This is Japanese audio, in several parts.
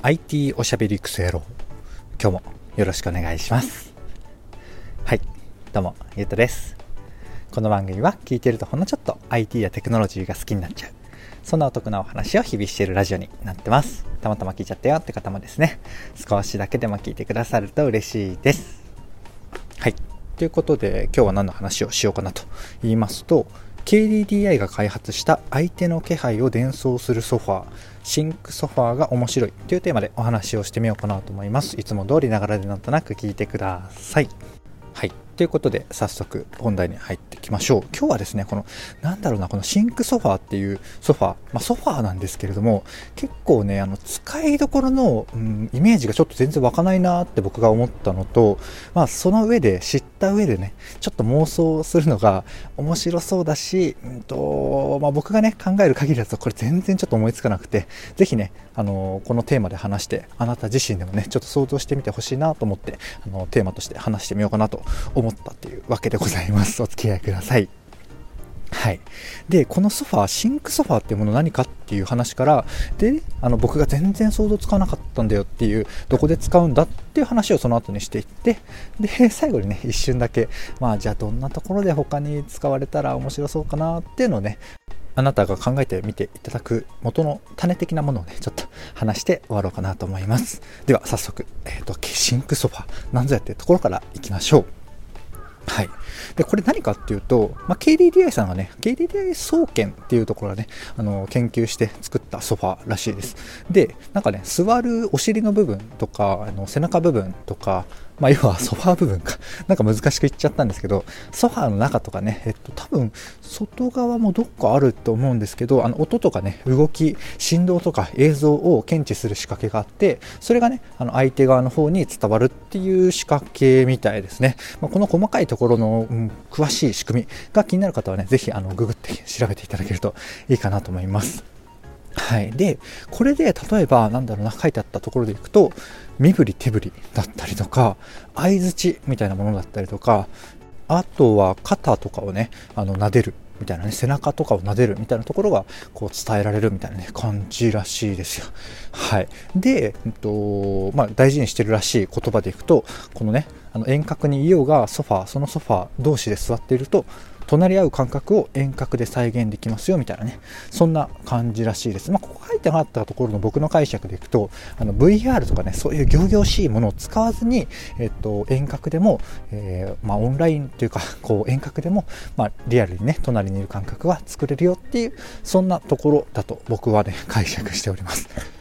IT おしゃべり育成ロ今日もよろしくお願いします。はい。どうもゆうとです。この番組は聞いてるとほんのちょっと IT やテクノロジーが好きになっちゃう。そんなお得なお話を日々しているラジオになってます。たまたま聞いちゃったよって方もですね。少しだけでも聞いてくださると嬉しいです。はい。ということで今日は何の話をしようかなと言いますと KDDI が開発した相手の気配を伝送するソファーシンクソファーが面白いというテーマでお話をしてみようかなと思います。いつも通りながらでなんとなく聞いてください。はい。ということで早速本題に入っていきましょう。今日はですねこのなんだろうなこのシンクソファーっていうソファー、まあ、ソファーなんですけれども結構ねあの使いどころの、うん、イメージがちょっと全然湧かないなって僕が思ったのと、まあ、その上で知った上でねちょっと妄想するのが面白そうだし、うんとまあ、僕がね考える限りだとこれ全然ちょっと思いつかなくてぜひねあのこのテーマで話してあなた自身でもねちょっと想像してみてほしいなと思ってあのテーマとして話してみようかなと思思ったというわけでございます。お付き合いください。はい。で、このソファー、シンクソファーっていうもの何かっていう話から、で、あの、僕が全然想像つかなかったんだよっていう、どこで使うんだっていう話をその後にしていって、で、最後にね、一瞬だけ、まあ、じゃあどんなところで他に使われたら面白そうかなっていうのをね、あなたが考えてみていただく元の種的なものをね、ちょっと話して終わろうかなと思います。では、早速、えっ、ー、と、シンクソファー、なんぞやっていうところからいきましょう。はい。で、これ何かっていうと、まあ、KDDI さんがね、KDDI 総研っていうところがね、あの、研究して作ったソファーらしいです。で、なんかね、座るお尻の部分とか、あの背中部分とか、まあ、要はソファー部分か。なんか難しく言っちゃったんですけど、ソファーの中とかね、えっと、多分、外側もどっかあると思うんですけど、あの、音とかね、動き、振動とか映像を検知する仕掛けがあって、それがね、あの、相手側の方に伝わるっていう仕掛けみたいですね。まあ、この細かいところの、うん、詳しい仕組みが気になる方はね、ぜひ、あの、ググって調べていただけるといいかなと思います。はい。で、これで例えば、なんだろうな、書いてあったところでいくと、身振り手振りだったりとか、相づちみたいなものだったりとか、あとは肩とかをね、あの、撫でるみたいなね、背中とかを撫でるみたいなところが、こう伝えられるみたいなね、感じらしいですよ。はい。で、えっと、まあ、大事にしてるらしい言葉でいくと、このね、あの遠隔にいようがソファー、そのソファー同士で座っていると、隣り合う感覚を遠隔で再現できますよみたいなね。そんな感じらしいです、まあ、ここ書いてなかったところの僕の解釈でいくとあの VR とかねそういう仰々しいものを使わずに、えっと、遠隔でも、えー、まあ、オンラインというかこう遠隔でも、まあ、リアルにね隣にいる感覚は作れるよっていうそんなところだと僕はね解釈しております。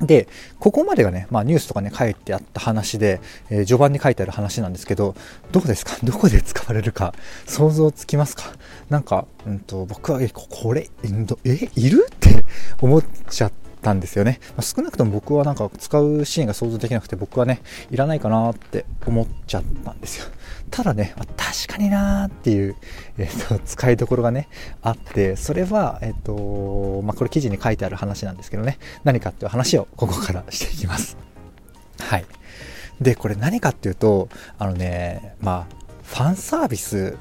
で、ここまでがね、まあニュースとかね書いてあった話で、えー、序盤に書いてある話なんですけど、どうですか？どこで使われるか？想像つきますか？なんか、うんと、僕は、え、これ、え、いる？って思っちゃったんですよね。ま、少なくとも僕はなんか使うシーンが想像できなくて僕はね、いらないかなって思っちゃったんですよ。ただね、まあ、確かになーっていう、えーと、使いどころがね、あって、それは、えっ、ー、と、まあ、これ記事に書いてある話なんですけどね、何かっていう話をここからしていきます。はい。で、これ何かっていうと、あのね、まあ、ファンサービス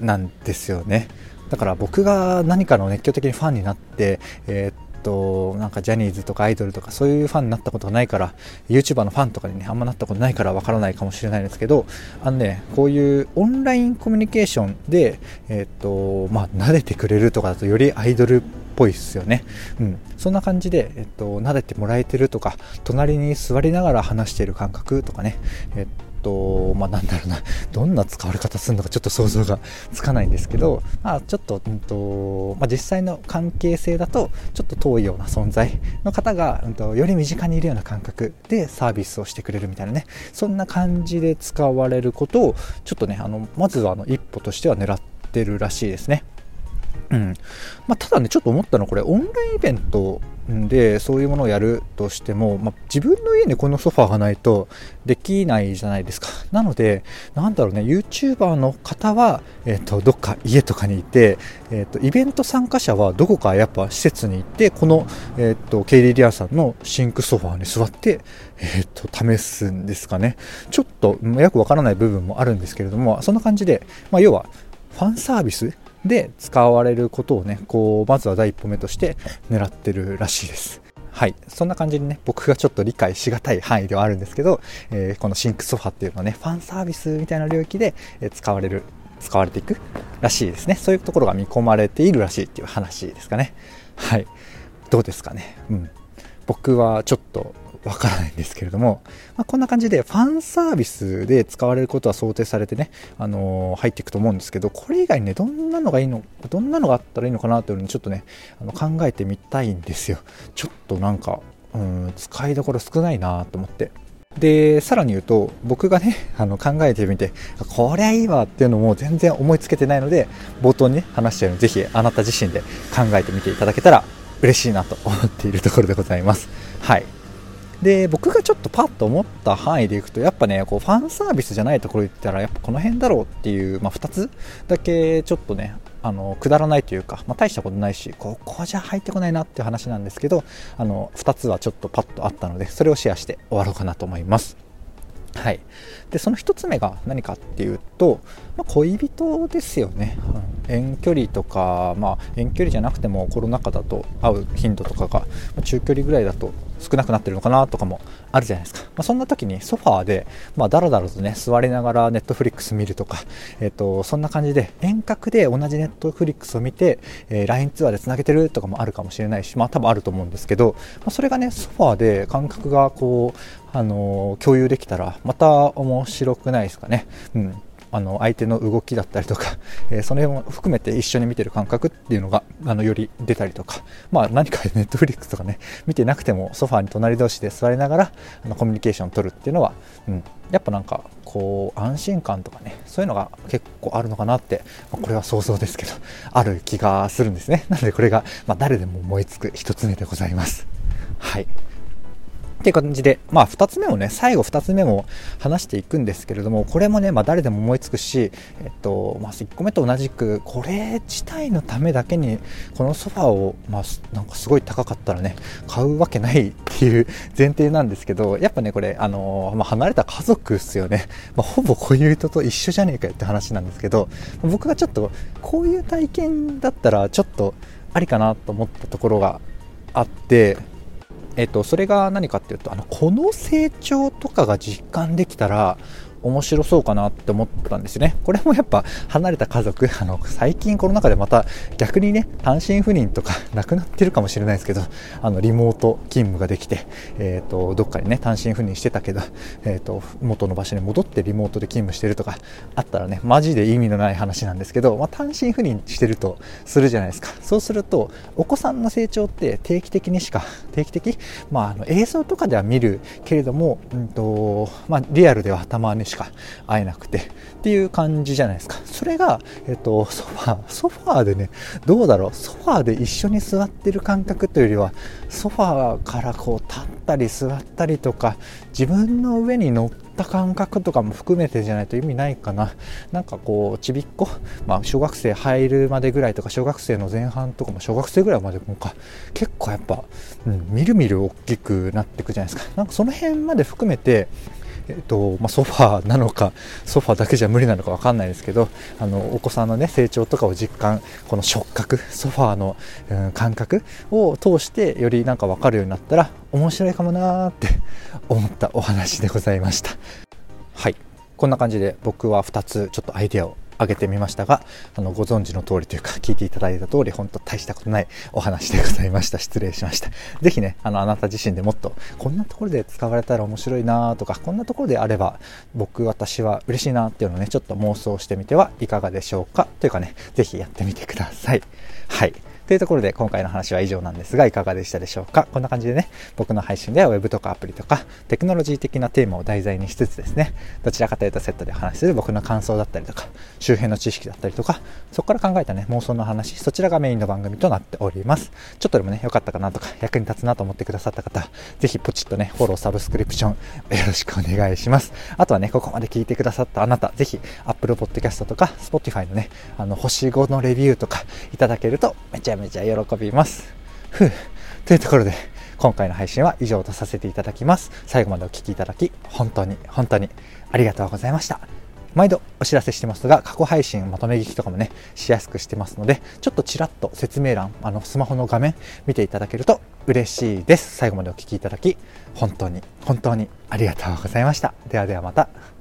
なんですよね。だから僕が何かの熱狂的にファンになって、えー、と、なんかジャニーズとかアイドルとかそういうファンになったことがないから、YouTuber のファンとかにね、あんまなったことないからわからないかもしれないですけど、あのね、こういうオンラインコミュニケーションで、えっ、と、まあ、撫でてくれるとかだとよりアイドルっぽいですよね。うん。そんな感じで、えっと、撫でてもらえてるとか、隣に座りながら話している感覚とかね、えっと、まあ、なんだろうな、どんな使われ方するのかちょっと想像がつかないんですけど、まあ、ちょっと、うんとまあ、実際の関係性だと、ちょっと遠いような存在の方が、うんと、より身近にいるような感覚でサービスをしてくれるみたいなね、そんな感じで使われることを、ちょっとね、あのまずはあの一歩としては狙ってるらしいですね。うんまあ、ただね、ちょっと思ったのは、これ、オンラインイベントでそういうものをやるとしても、まあ、自分の家にこのソファーがないとできないじゃないですか。なのでなんだろうね YouTuber の方は、えーと、どっか家とかにいて、えーと、イベント参加者はどこかやっぱ施設に行ってこの、えーと、ケイリー・リアさんのシンクソファーに座って、えー、と試すんですかね。ちょっとよくわからない部分もあるんですけれどもそんな感じで、まあ、要はファンサービスで使われることをね、こう、まずは第一歩目として狙ってるらしいです。はい。そんな感じにね、僕がちょっと理解しがたい範囲ではあるんですけど、えー、このシンクソファっていうのはね、ファンサービスみたいな領域で使われる、使われていくらしいですね。そういうところが見込まれているらしいっていう話ですかね。はい。どうですかね。うん。僕はちょっとわからないんですけれども、まあ、こんな感じでファンサービスで使われることは想定されてね、あのー、入っていくと思うんですけど、これ以外にね、どんなのがいいの、どんなのがあったらいいのかなというのにちょっとね、あの考えてみたいんですよ。ちょっとなんか、うん、使いどころ少ないなと思って。で、さらに言うと、僕がね、あの考えてみて、こりゃいいわっていうのも全然思いつけてないので、冒頭にね、話したように、ぜひあなた自身で考えてみていただけたら嬉しいなと思っているところでございます。はい。で僕がちょっとパッと思った範囲でいくとやっぱねこうファンサービスじゃないところ行ったらやっぱこの辺だろうっていう、まあ、2つだけちょっとねあのくだらないというか、まあ、大したことないしここじゃ入ってこないなっていう話なんですけどあの2つはちょっとパッとあったのでそれをシェアして終わろうかなと思います。はい、でその1つ目が何かっていうと、まあ、恋人ですよね、うん、遠距離とか、まあ、遠距離じゃなくてもコロナ禍だと会う頻度とかが、まあ、中距離ぐらいだと少なくなってるのかなとかもあるじゃないですか、まあ、そんな時にソファーで、まあ、だらだらとね座りながらネットフリックス見るとか、えーと、そんな感じで遠隔で同じネットフリックスを見て、えー、LINE ツアーでつなげてるとかもあるかもしれないし、まあ、多分あると思うんですけど、まあ、それがねソファーで感覚がこう、あのー、共有できたらまた面白くないですかね。うんあの相手の動きだったりとか、えー、その辺も含めて一緒に見てる感覚っていうのがあのより出たりとか、まあ、何かネットフリックスとかね見てなくてもソファーに隣同士で座りながらあのコミュニケーションを取るっていうのは、うん、やっぱなんかこう安心感とかねそういうのが結構あるのかなって、まあ、これは想像ですけど ある気がするんですね。なのでこれが、まあ、誰でも思いつく1つ目でございます。はい。っていう感じで、まあ、2つ目もね、最後2つ目も話していくんですけれども、これもね、まあ、誰でも思いつくし、えっと、まあ、1個目と同じく、これ自体のためだけに、このソファーを、まあ、なんかすごい高かったらね、買うわけないっていう 前提なんですけど、やっぱね、これ、あのまあ、離れた家族っすよね。まあ、ほぼ恋人と一緒じゃねえかよって話なんですけど、僕がちょっと、こういう体験だったら、ちょっとありかなと思ったところがあって、えっと、それが何かっていうとあのこの成長とかが実感できたら面白そうかなって思ったんですよね。これもやっぱ離れた家族、あの、最近コロナ禍でまた逆にね、単身赴任とか なくなってるかもしれないですけど、あの、リモート勤務ができて、えっ、ー、と、どっかにね、単身赴任してたけど、えっ、ー、と、元の場所に戻ってリモートで勤務してるとかあったらね、マジで意味のない話なんですけど、まあ、単身赴任してるとするじゃないですか。そうすると、お子さんの成長って定期的にしか、定期的？まあ、あの、映像とかでは見るけれども、うんと、まあ、リアルではたまにしか会えなくてっていう感じじゃないですか。それが、えっと、ソファーソファーでねどうだろう。ソファーで一緒に座ってる感覚というよりはソファーからこう立ったり座ったりとか自分の上に乗った感覚とかも含めてじゃないと意味ないかな。なんかこうちびっこ、まあ、小学生入るまでぐらいとか小学生の前半とかも小学生ぐらいまでもか。結構やっぱ、うん、みるみる大きくなっていくじゃないですか。なんかその辺まで含めてえっとまあ、ソファーなのかソファーだけじゃ無理なのか分かんないですけどあのお子さんの、ね、成長とかを実感この触覚ソファーの、うん、感覚を通してよりなんか分かるようになったら面白いかもなーって思ったお話でございました。はい。こんな感じで僕は2つちょっとアイデアを上げてみましたが、あの、ご存知の通りというか、聞いていただいた通り、ほんと大したことないお話でございました。失礼しました。ぜひね、あの、あなた自身でもっと、こんなところで使われたら面白いなとか、こんなところであれば、僕、私は嬉しいなっていうのをね、ちょっと妄想してみてはいかがでしょうか。というかね、ぜひやってみてください。はい。というところで今回の話は以上なんですがいかがでしたでしょうか？こんな感じでね僕の配信では Web とかアプリとかテクノロジー的なテーマを題材にしつつですねどちらかというとセットで話する僕の感想だったりとか周辺の知識だったりとかそこから考えたね妄想の話そちらがメインの番組となっております。ちょっとでもね良かったかなとか役に立つなと思ってくださった方ぜひポチッとねフォローサブスクリプションよろしくお願いします。あとはねここまで聞いてくださったあなたぜひ Apple Podcast とか Spotify のねあの星5のレビューとかいただけるとめっちゃめちゃ喜びます。ふう。というところで、今回の配信は以上とさせていただきます。最後までお聴きいただき、本当に、本当にありがとうございました。毎度お知らせしてますが、過去配信まとめ聞きとかもね、しやすくしてますので、ちょっとちらっと説明欄、あの、スマホの画面見ていただけると嬉しいです。最後までお聴きいただき、本当に、本当にありがとうございました。ではではまた。